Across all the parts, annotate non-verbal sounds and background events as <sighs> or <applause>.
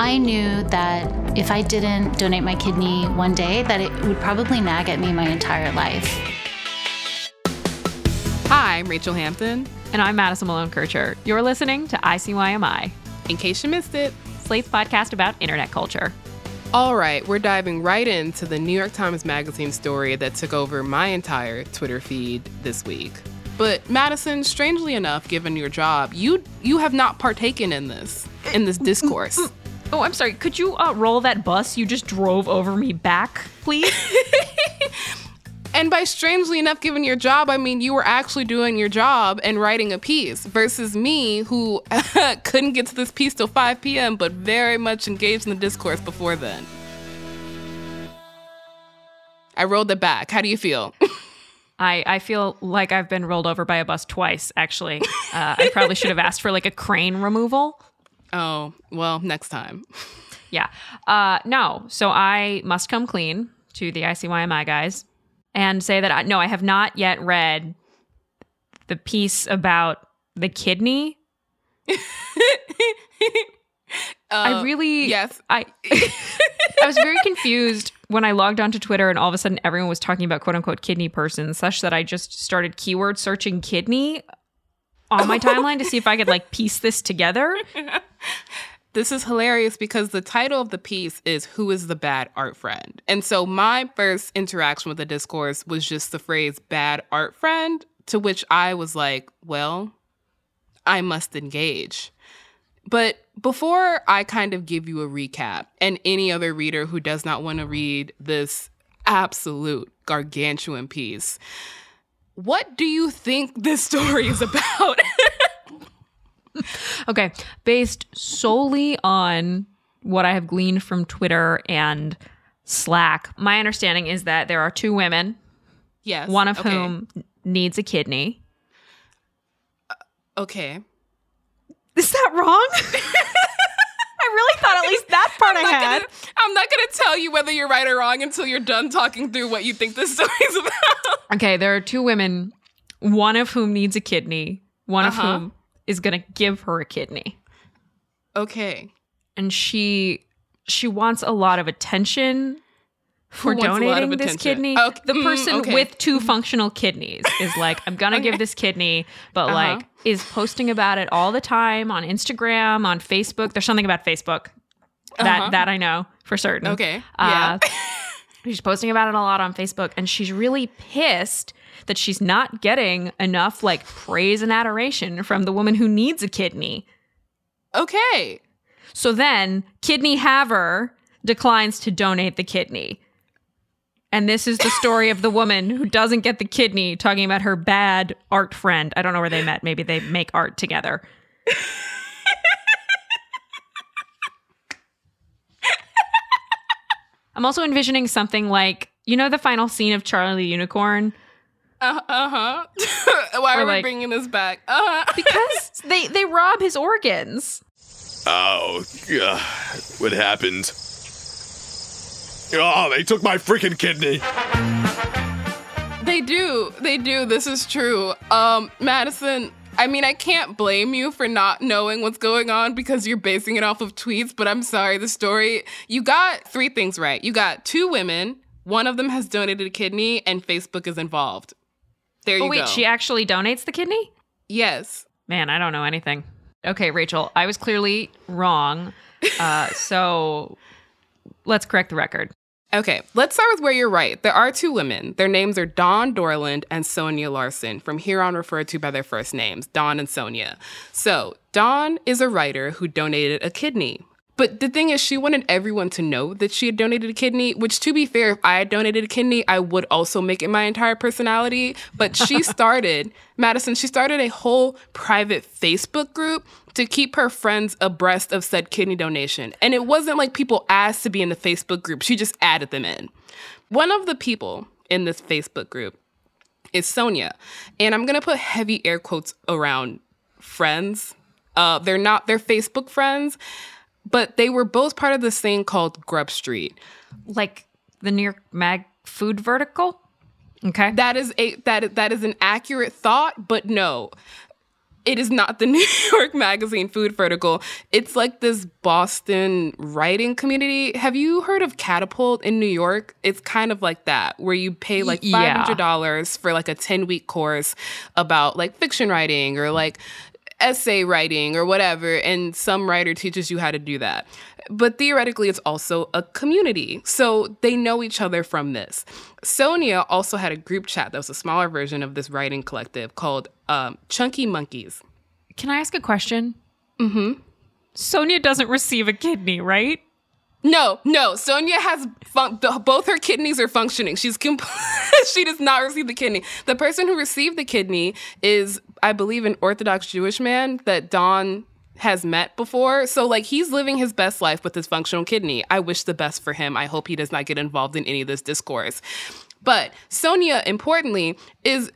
I knew that if I didn't donate my kidney one day, that it would probably nag at me my entire life. Hi, I'm Rachelle Hampton. And I'm Madison Malone Kircher. You're listening to ICYMI, In case you missed it. Slate's podcast about internet culture. All right, we're diving right into the New York Times Magazine story that took over my entire Twitter feed this week. But Madison, strangely enough, given your job, you you have not partaken in this in this discourse. <laughs> Oh, I'm sorry. Could you uh, roll that bus you just drove over me back, please? <laughs> <laughs> And by strangely enough, given your job, I mean you were actually doing your job and writing a piece versus me who <laughs> couldn't get to this piece till 5 p.m., but very much engaged in the discourse before then. I rolled it back. How do you feel? I, I feel like I've been rolled over by a bus twice, actually. Uh, I probably should have asked for like a crane removal. Oh, well, next time. <laughs> Yeah. Uh, no. So I must come clean to the ICYMI guys and say that I, no, I have not yet read the piece about the kidney. <laughs> I really, yes. I, <laughs> I was very confused when I logged onto Twitter and all of a sudden everyone was talking about quote unquote kidney person, such that I just started keyword searching kidney on my timeline to see if I could like piece this together. <laughs> This is hilarious because the title of the piece is Who is the Bad Art Friend? And so my first interaction with the discourse was just the phrase bad art friend, to which I was like, well, I must engage. But before I kind of give you a recap, and any other reader who does not want to read this absolute gargantuan piece, what do you think this story is about? <laughs> Okay, based solely on what I have gleaned from Twitter and Slack, my understanding is that there are two women, yes. one of okay. whom needs a kidney. Uh, okay. Is that wrong? <laughs> I really thought at <laughs> least that part I I'm not had. Gonna, I'm not going to tell you whether you're right or wrong until you're done talking through what you think this <laughs> story is about. Okay, there are two women, one of whom needs a kidney, one Uh-huh. of whom is going to give her a kidney. Okay. And she she wants a lot of attention for Who wants a lot donating this kidney. Ok- the mm, person okay. with two functional kidneys is like, I'm gonna give this kidney, but Uh-huh. like is posting about it all the time on Instagram, on Facebook. There's something about Facebook that Uh-huh. that I know for certain. Okay. Uh, Yeah. <laughs> she's posting about it a lot on Facebook, and she's really pissed that she's not getting enough like praise and adoration from the woman who needs a kidney. okay. So then, kidney haver declines to donate the kidney. And this is the story of the woman who doesn't get the kidney, talking about her bad art friend. I don't know where they met. Maybe they make art together. I'm also envisioning something like, you know, the final scene of Charlie the Unicorn? Uh huh. <laughs> Why Or are we bringing this back? Uh huh. <laughs> Because they, they rob his organs. Oh, uh, what happened? Oh, they took my freaking kidney. They do. They do. This is true. Um, Madison, I mean, I can't blame you for not knowing what's going on because you're basing it off of tweets, but I'm sorry, the story, you got three things right. You got two women, one of them has donated a kidney, and Facebook is involved. There you Oh, wait, go. she actually donates the kidney? yes. Man, I don't know anything. Okay, Rachelle, I was clearly wrong. Uh, <laughs> so let's correct the record. Okay, let's start with where you're right. There are two women. Their names are Dawn Dorland and Sonya Larson, from here on referred to by their first names, Dawn and Sonya. So, Dawn is a writer who donated a kidney. But the thing is, she wanted everyone to know that she had donated a kidney, which, to be fair, if I had donated a kidney, I would also make it my entire personality. But she <laughs> started, Madison, she started a whole private Facebook group to keep her friends abreast of said kidney donation. And it wasn't like people asked to be in the Facebook group, she just added them in. One of the people in this Facebook group is Sonya. And I'm going to put heavy air quotes around friends. Uh, they're not their Facebook friends, but they were both part of this thing called Grub Street. Like the New York Mag food vertical? Okay. That is a that that is an accurate thought, but no. It is not the <laughs> New York Magazine food vertical. It's like this Boston writing community. Have you heard of Catapult in New York? It's kind of like that, where you pay like $500 for like a 10 week course about like fiction writing or like essay writing or whatever, and some writer teaches you how to do that. But theoretically, it's also a community. So they know each other from this. Sonya also had a group chat that was a smaller version of this writing collective called um, Chunky Monkeys. Can I ask a question? Mm-hmm. Sonya doesn't receive a kidney, right? No, no. Sonya has fun- both her kidneys are functioning. She's comp- <laughs> she does not receive the kidney. The person who received the kidney is, I believe, an Orthodox Jewish man that Dawn has met before. So like he's living his best life with his functional kidney. I wish the best for him. I hope he does not get involved in any of this discourse. But Sonya, importantly, is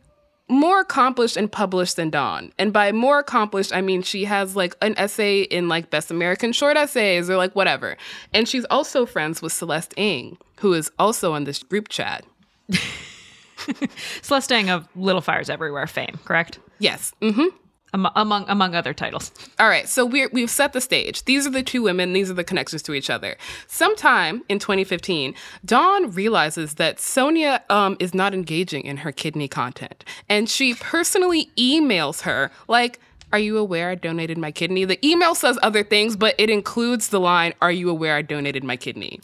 more accomplished and published than Dawn. And by more accomplished, I mean she has like an essay in like Best American Short Essays or like whatever. And she's also friends with Celeste Ng, who is also in this group chat. <laughs> Celeste Ng of Little Fires Everywhere fame, correct? Yes. Mm hmm Am- among among other titles. All right, so we're, we've set the stage. These are the two women, these are the connections to each other. Sometime in 2015, Dawn realizes that Sonya um, is not engaging in her kidney content. And she personally emails her, like, Are you aware I donated my kidney? The email says other things, but it includes the line, Are you aware I donated my kidney?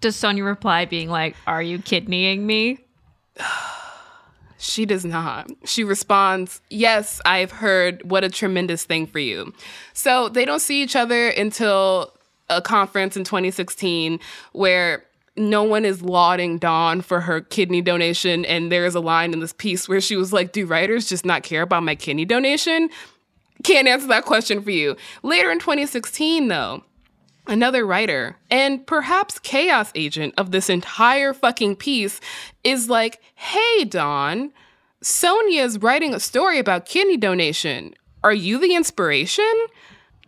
Does Sonya reply being like, "Are you kidneying me?" <sighs> She does not. She responds, Yes, I've heard. What a tremendous thing for you. So they don't see each other until a conference in 2016 where no one is lauding Dawn for her kidney donation. And there is a line in this piece where she was like, Do writers just not care about my kidney donation? Can't answer that question for you. Later in 2016, though, another writer and perhaps chaos agent of this entire fucking piece is like, hey, Dawn, Sonya's writing a story about kidney donation. Are you the inspiration?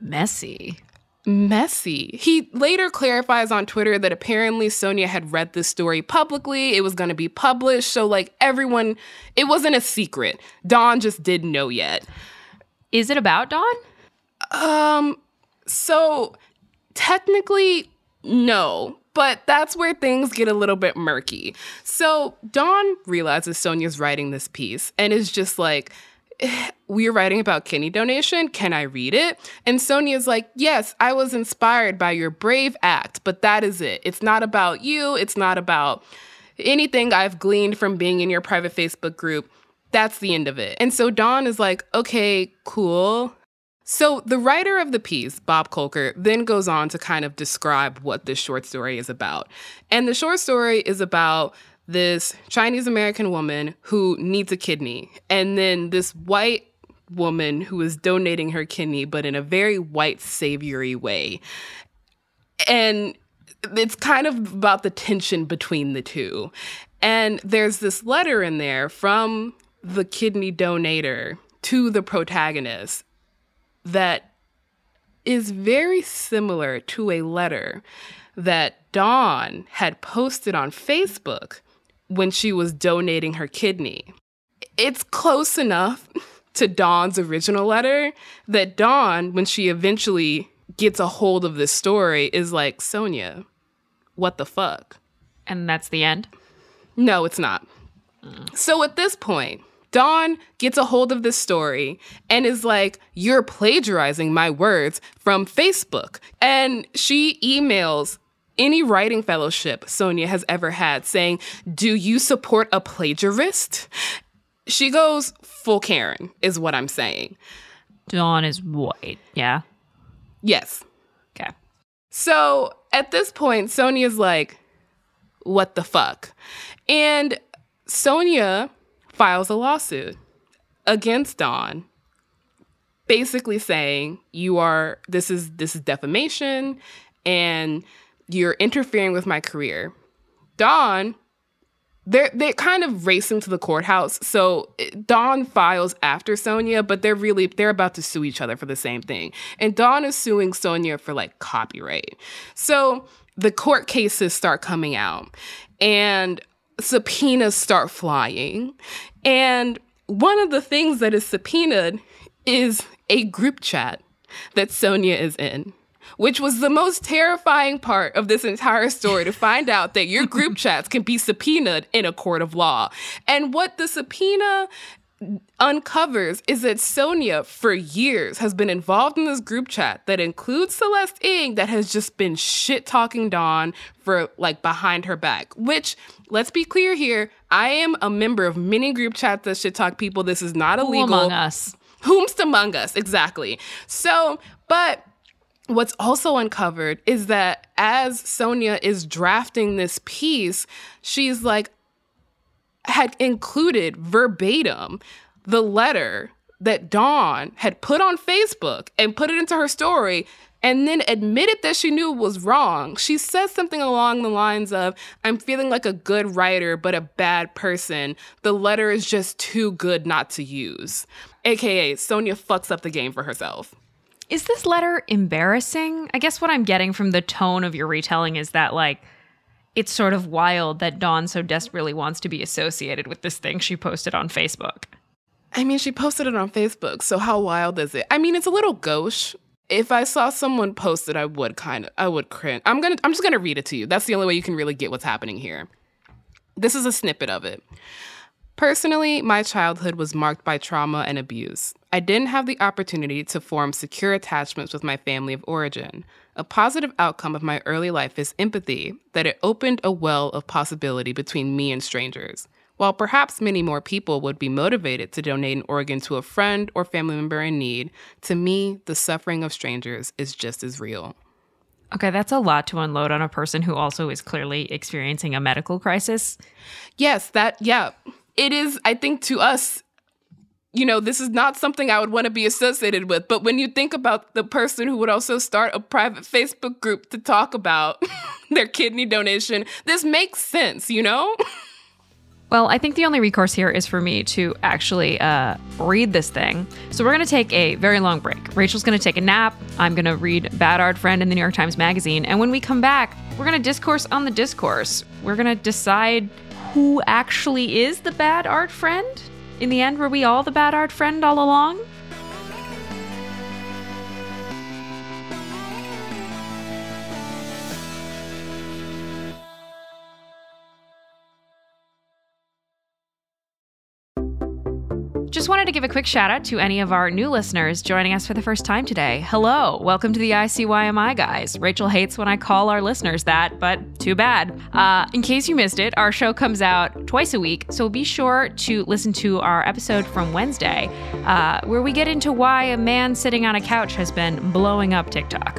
Messy. Messy. He later clarifies on Twitter that apparently Sonya had read this story publicly. It was going to be published. So, like, everyone, it wasn't a secret. Dawn just didn't know yet. Is it about Dawn? Um, so technically, no, but that's where things get a little bit murky. So Dawn realizes Sonya's writing this piece and is just like, "Eh, we're writing about kidney donation. Can I read it? And Sonya's like, Yes, I was inspired by your brave act, but that is it. It's not about you. It's not about anything I've gleaned from being in your private Facebook group. That's the end of it. And so Dawn is like, Okay, cool. So, the writer of the piece, Bob Kolker, then goes on to kind of describe what this short story is about. And the short story is about this Chinese American woman who needs a kidney, and then this white woman who is donating her kidney, but in a very white, savory way. And it's kind of about the tension between the two. And there's this letter in there from the kidney donator to the protagonist that is very similar to a letter that Dawn had posted on Facebook when she was donating her kidney. It's close enough <laughs> to Dawn's original letter that Dawn, when she eventually gets a hold of this story, is like, Sonya, what the fuck? And that's the end. No, it's not. So at this point, Dawn gets a hold of this story and is like, You're plagiarizing my words from Facebook. And she emails any writing fellowship Sonya has ever had saying, Do you support a plagiarist? She goes full Karen, is what I'm saying. Dawn is white. Yeah. Yes. Okay. So at this point, Sonya's like, what the fuck? And Sonya files a lawsuit against Dawn, basically saying you are this is this is defamation and you're interfering with my career. Dawn they're they kind of racing to the courthouse. So Dawn files after Sonya, but they're really they're about to sue each other for the same thing. And Dawn is suing Sonya for like copyright. So the court cases start coming out and subpoenas start flying. And one of the things that is subpoenaed is a group chat that Sonya is in which was the most terrifying part of this entire story to find out that your group <laughs> chats can be subpoenaed in a court of law. And what the subpoena uncovers is that Sonya, for years, has been involved in this group chat that includes Celeste Ng that has just been shit talking Dawn for like behind her back. Which, let's be clear here, I am a member of many group chats that shit talk people. This is not illegal. Who among us? Whomst among us, exactly. So, but what's also uncovered is that as Sonya is drafting this piece, she's like, had included verbatim the letter that Dawn had put on Facebook and put it into her story and then admitted that she knew it was wrong. She says something along the lines of, I'm feeling like a good writer, but a bad person. The letter is just too good not to use. AKA, Sonya fucks up the game for herself. Is this letter embarrassing? I guess what I'm getting from the tone of your retelling is that, like, it's sort of wild that Dawn so desperately wants to be associated with this thing she posted on Facebook. I mean, she posted it on Facebook, so how wild is it? I mean, it's a little gauche. If I saw someone post it, I would kind of, I would cringe. I'm gonna, I'm just gonna read it to you. That's the only way you can really get what's happening here. This is a snippet of it. Personally, my childhood was marked by trauma and abuse. I didn't have the opportunity to form secure attachments with my family of origin. A positive outcome of my early life is empathy, that it opened a well of possibility between me and strangers. While perhaps many more people would be motivated to donate an organ to a friend or family member in need, to me, the suffering of strangers is just as real. Okay, that's a lot to unload on a person who also is clearly experiencing a medical crisis. Yes, that, yeah it is, I think, to us, you know, this is not something I would want to be associated with. But when you think about the person who would also start a private Facebook group to talk about <laughs> their kidney donation, this makes sense, you know? Well, I think the only recourse here is for me to actually uh, read this thing. So we're going to take a very long break. Rachelle's going to take a nap. I'm going to read Bad Art Friend in the New York Times Magazine. And when we come back, we're going to discourse on the discourse. We're going to decide who actually is the bad art friend? In the end, were we all the bad art friend all along? Just wanted to give a quick shout out to any of our new listeners joining us for the first time today. Hello, welcome to the ICYMI guys. Rachelle hates when I call our listeners that, but too bad. Uh, in case you missed it, our show comes out twice a week, so be sure to listen to our episode from Wednesday, uh, where we get into why a man sitting on a couch has been blowing up TikTok.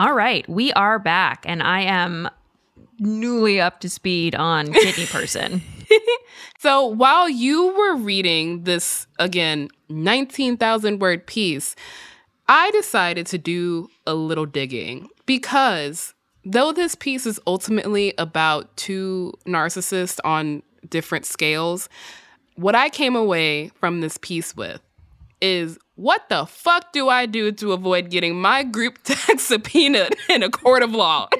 All right, we are back, and I am newly up to speed on Kidney <laughs> Person. <laughs> So while you were reading this, again, 19,000 word piece, I decided to do a little digging because though this piece is ultimately about two narcissists on different scales, what I came away from this piece with is what the fuck do I do to avoid getting my group <laughs> text subpoenaed in a court of law? <laughs>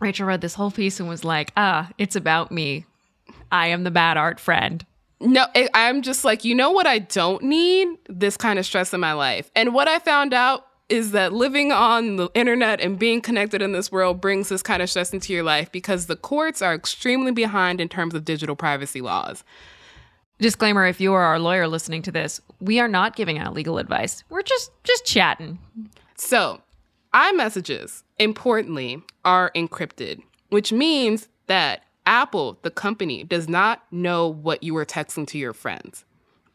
Rachelle read this whole piece and was like, ah, it's about me. I am the bad art friend. No, I- I'm just like, you know what I don't need? This kind of stress in my life. And what I found out is that living on the internet and being connected in this world brings this kind of stress into your life because the courts are extremely behind in terms of digital privacy laws. Disclaimer if you are our lawyer listening to this, we are not giving out legal advice. We're just just chatting. So, iMessages, importantly, are encrypted, which means that Apple, the company, does not know what you are texting to your friends.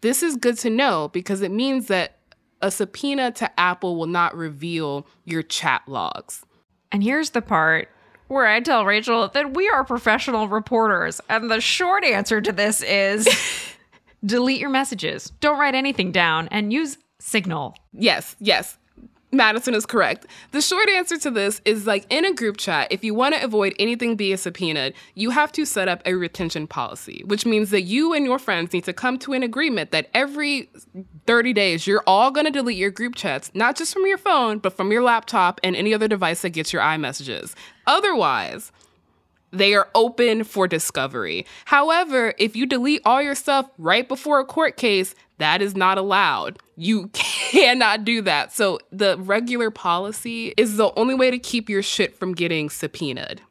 This is good to know because it means that a subpoena to Apple will not reveal your chat logs. And here's the part where I tell Rachelle that we are professional reporters. And the short answer to this is <laughs> delete your messages. Don't write anything down and use Signal. Yes, yes. Madison is correct. The short answer to this is like in a group chat, if you want to avoid anything being subpoenaed, you have to set up a retention policy, which means that you and your friends need to come to an agreement that every 30 days you're all going to delete your group chats, not just from your phone, but from your laptop and any other device that gets your iMessages. Otherwise, they are open for discovery. However, if you delete all your stuff right before a court case, that is not allowed. You <laughs> cannot do that. So, the regular policy is the only way to keep your shit from getting subpoenaed.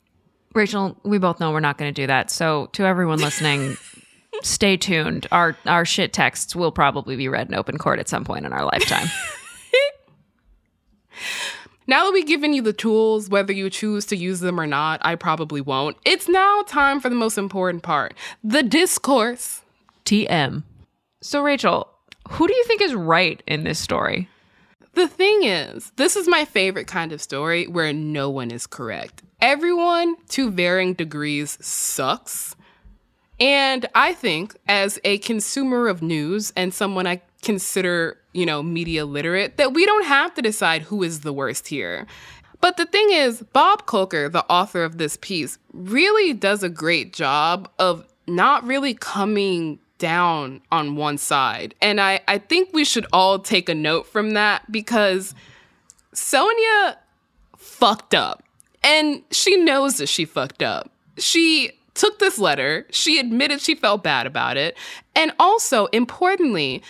Rachelle, we both know we're not going to do that. So, to everyone listening, <laughs> stay tuned. Our our shit texts will probably be read in open court at some point in our lifetime. <laughs> Now that we've given you the tools, whether you choose to use them or not, I probably won't. It's now time for the most important part the discourse. TM. So, Rachelle, who do you think is right in this story? The thing is, this is my favorite kind of story where no one is correct. Everyone, to varying degrees, sucks. And I think, as a consumer of news and someone I consider, you know, media literate, that we don't have to decide who is the worst here. But the thing is, Bob Kolker, the author of this piece, really does a great job of not really coming down on one side. And I, I think we should all take a note from that because Sonya fucked up. And she knows that she fucked up. She took this letter, she admitted she felt bad about it. And also, importantly,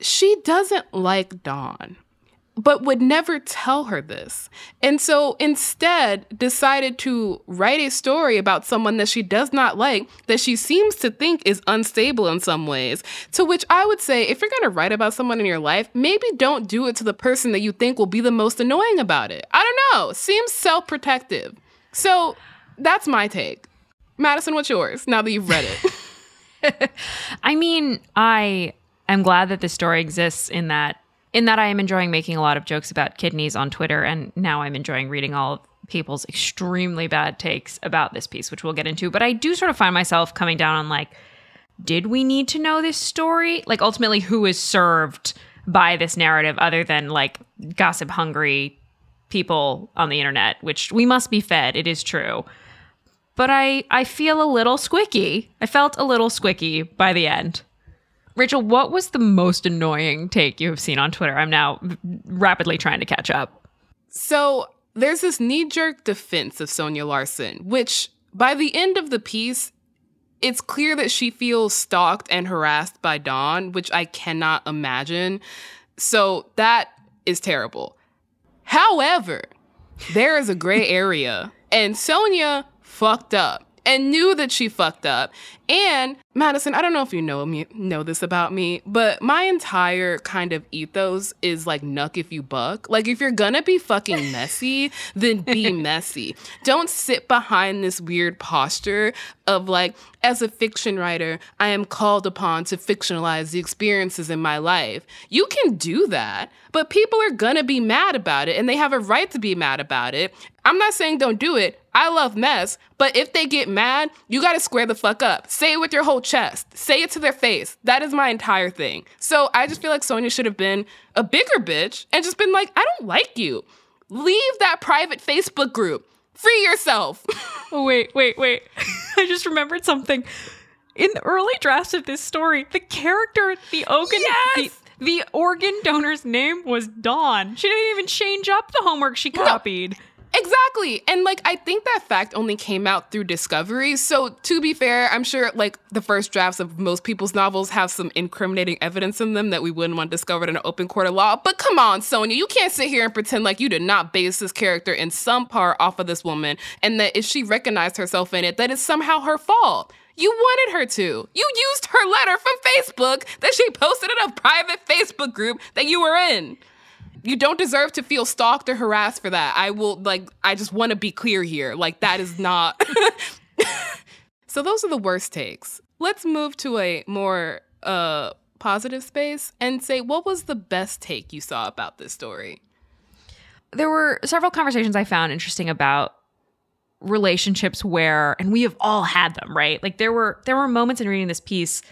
she doesn't like Dawn, but would never tell her this. And so instead decided to write a story about someone that she does not like, that she seems to think is unstable in some ways. To which I would say, if you're gonna write about someone in your life, maybe don't do it to the person that you think will be the most annoying about it. I don't know. Seems self protective. So that's my take. Madison, what's yours now that you've read it? <laughs> I mean, I am glad that this story exists in that in that I am enjoying making a lot of jokes about kidneys on Twitter and now I'm enjoying reading all of people's extremely bad takes about this piece, which we'll get into. But I do sort of find myself coming down on like, did we need to know this story? Like ultimately who is served by this narrative other than like gossip hungry people on the internet, which we must be fed, it is true but I I feel a little squicky. I felt a little squicky by the end. Rachelle, what was the most annoying take you have seen on Twitter? I'm now rapidly trying to catch up. So there's this knee jerk defense of Sonya Larson, which by the end of the piece, it's clear that she feels stalked and harassed by Dawn, which I cannot imagine. So that is terrible. However, there is a gray area, and Sonya fucked up and knew that she fucked up. And Madison, I don't know if you know me know this about me, but my entire kind of ethos is like nuck if you buck. Like if you're gonna be fucking <laughs> messy, then be messy. Don't sit behind this weird posture of like, as a fiction writer, I am called upon to fictionalize the experiences in my life. You can do that, but people are gonna be mad about it and they have a right to be mad about it. I'm not saying don't do it. I love mess, but if they get mad, you gotta square the fuck up. Say it with your whole chest. Say it to their face. That is my entire thing. So I just feel like Sonya should have been a bigger bitch and just been like, I don't like you. Leave that private Facebook group. Free yourself. <laughs> Oh, wait, wait, wait. <laughs> I just remembered something. In the early drafts of this story, the character, the organ, Yes! the, the organ donor's name was Dawn. She didn't even change up the homework she copied. Exactly. And like I think that fact only came out through discovery. So to be fair, I'm sure like the first drafts of most people's novels have some incriminating evidence in them that we wouldn't want discovered in an open court of law. But come on, Sonya, you can't sit here and pretend like you did not base this character in some part off of this woman and that if she recognized herself in it, that it's somehow her fault. You wanted her to. You used her letter from Facebook that she posted in a private Facebook group that you were in you don't deserve to feel stalked or harassed for that. I will like I just want to be clear here. Like that is not <laughs> So those are the worst takes. Let's move to a more uh positive space and say what was the best take you saw about this story? there were several conversations I found interesting about relationships where and we have all had them, right? Like there were there were moments in reading this piece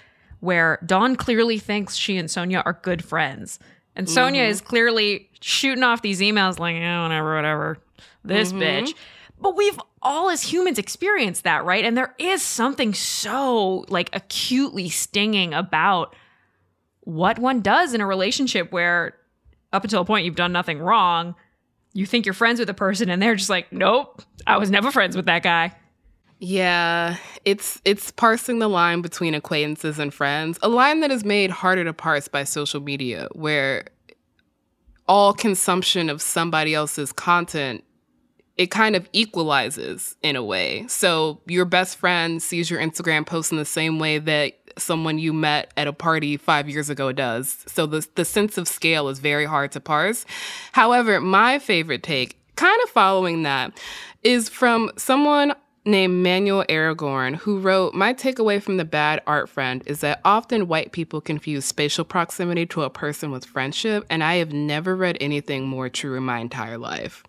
where Dawn clearly thinks she and Sonya are good friends. And Sonya mm-hmm. is clearly shooting off these emails like, oh, whatever, whatever. This mm-hmm. bitch. But we've all as humans experienced that, right? And there is something so like acutely stinging about what one does in a relationship where up until a point you've done nothing wrong you think you're friends with a person and they're just like nope i was never friends with that guy Yeah, it's it's parsing the line between acquaintances and friends, a line that is made harder to parse by social media, where all consumption of somebody else's content it kind of equalizes in a way. So your best friend sees your Instagram post in the same way that someone you met at a party five years ago does. So the the sense of scale is very hard to parse. However, my favorite take, kind of following that, is from someone named Manuel Aragorn, who wrote, My takeaway from the bad art friend is that often white people confuse spatial proximity to a person with friendship, and I have never read anything more true in my entire life.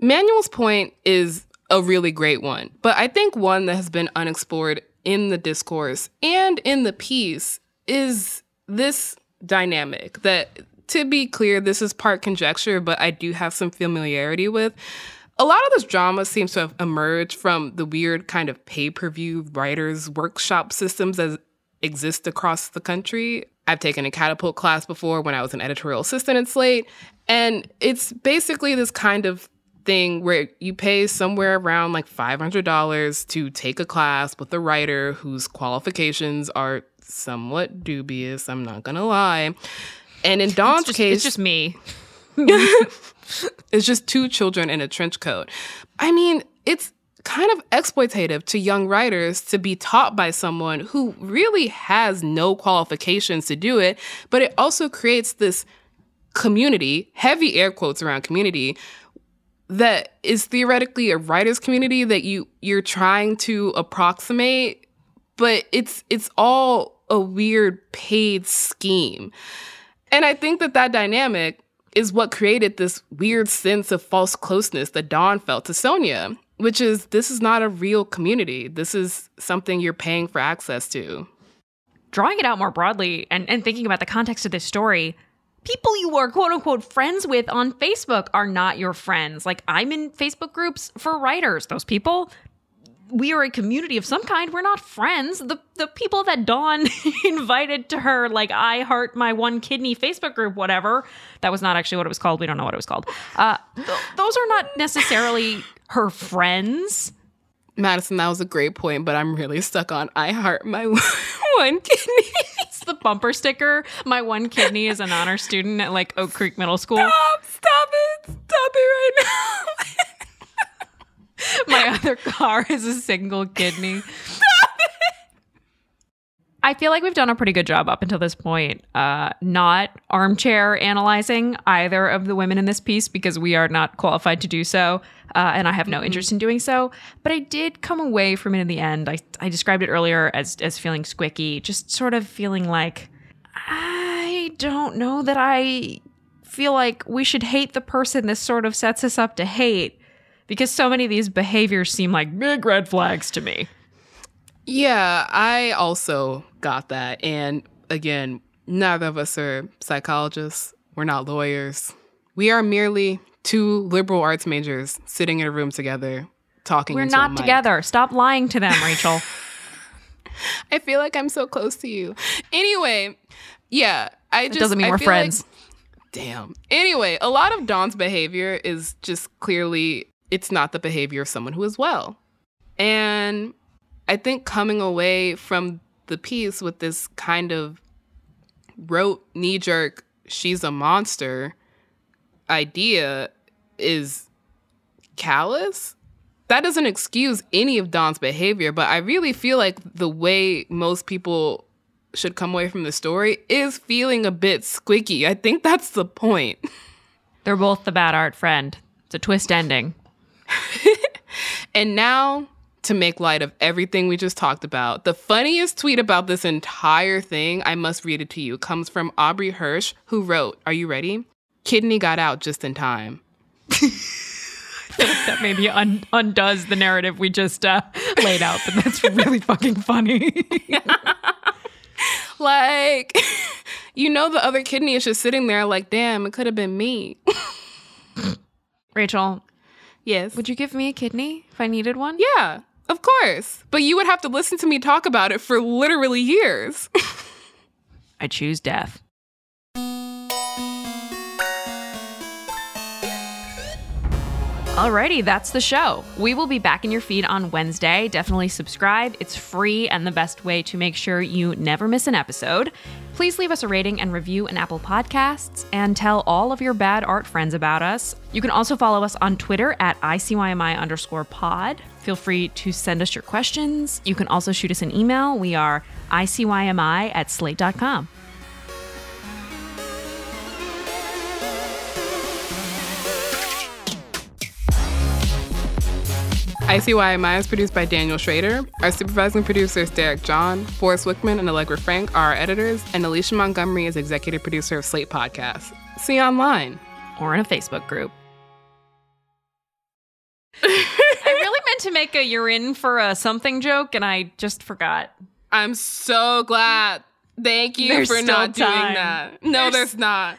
Manuel's point is a really great one, but I think one that has been unexplored in the discourse and in the piece is this dynamic that, to be clear, this is part conjecture, but I do have some familiarity with. A lot of this drama seems to have emerged from the weird kind of pay per view writers' workshop systems that exist across the country. I've taken a catapult class before when I was an editorial assistant at Slate, and it's basically this kind of thing where you pay somewhere around like $500 to take a class with a writer whose qualifications are somewhat dubious, I'm not gonna lie. And in Dawn's it's just, case, it's just me <laughs> it's just two children in a trench coat. I mean, it's kind of exploitative to young writers to be taught by someone who really has no qualifications to do it, but it also creates this community, heavy air quotes around community, that is theoretically a writers community that you you're trying to approximate, but it's it's all a weird paid scheme. And I think that that dynamic is what created this weird sense of false closeness that Dawn felt to Sonya, which is this is not a real community. This is something you're paying for access to. drawing it out more broadly and, and thinking about the context of this story people you are quote unquote friends with on facebook are not your friends like i'm in facebook groups for writers those people we are a community of some kind. We're not friends. The the people that Dawn <laughs> invited to her, like I heart my one kidney Facebook group, whatever. That was not actually what it was called. We don't know what it was called. Uh, th- those are not necessarily her friends. Madison, that was a great point, but I'm really stuck on I heart my <laughs> one kidney. It's the bumper sticker. My one kidney is an honor student at like Oak Creek Middle School. Stop, stop it. Stop it right now. <laughs> <laughs> My other car is a single kidney. <laughs> I feel like we've done a pretty good job up until this point, uh, not armchair analyzing either of the women in this piece because we are not qualified to do so, uh, and I have no interest in doing so. But I did come away from it in the end. I, I described it earlier as as feeling squicky, just sort of feeling like I don't know that I feel like we should hate the person this sort of sets us up to hate because so many of these behaviors seem like big red flags to me. Yeah, I also got that. And again, neither of us are psychologists. We're not lawyers. We are merely two liberal arts majors sitting in a room together talking. We're not together. Stop lying to them, Rachelle. <laughs> <laughs> I feel like I'm so close to you. Anyway, yeah, I just it doesn't mean I we're feel like- friends. damn. Anyway, a lot of Dawn's behavior is just clearly it's not the behavior of someone who is well. And I think coming away from the piece with this kind of rote knee jerk she's a monster idea is callous. That doesn't excuse any of Dawn's behavior, but I really feel like the way most people should come away from the story is feeling a bit squeaky. I think that's the point. <laughs> They're both the bad art friend. It's a twist ending. <laughs> And now, to make light of everything we just talked about, the funniest tweet about this entire thing, I must read it to you, comes from Aubrey Hirsch, who wrote, Are you ready? Kidney got out just in time. <laughs> That maybe un- undoes the narrative we just uh, laid out, but that's <laughs> really fucking funny. Like, you know, the other kidney is just sitting there, like, damn, it could have been me. Rachelle, yes. would you give me a kidney if I needed one? Yeah, of course. But you would have to listen to me talk about it for literally years. <laughs> I choose death. Alrighty, that's the show. We will be back in your feed on Wednesday. Definitely subscribe. It's free and the best way to make sure you never miss an episode. Please leave us a rating and review in Apple Podcasts and tell all of your bad art friends about us. You can also follow us on Twitter at ICYMI underscore pod. Feel free to send us your questions. You can also shoot us an email. We are ICYMI at slate.com. ICYMI is produced by Daniel Schroeder. Our supervising producers Derek John, Forrest Wickman, and Allegra Frank are our editors, and Alicia Montgomery is executive producer of Slate Podcasts. See you online. or in a Facebook group. I really meant to make a you're in for a something joke and I just forgot. I'm so glad. Thank you There's for not doing that. No, There's- there's not.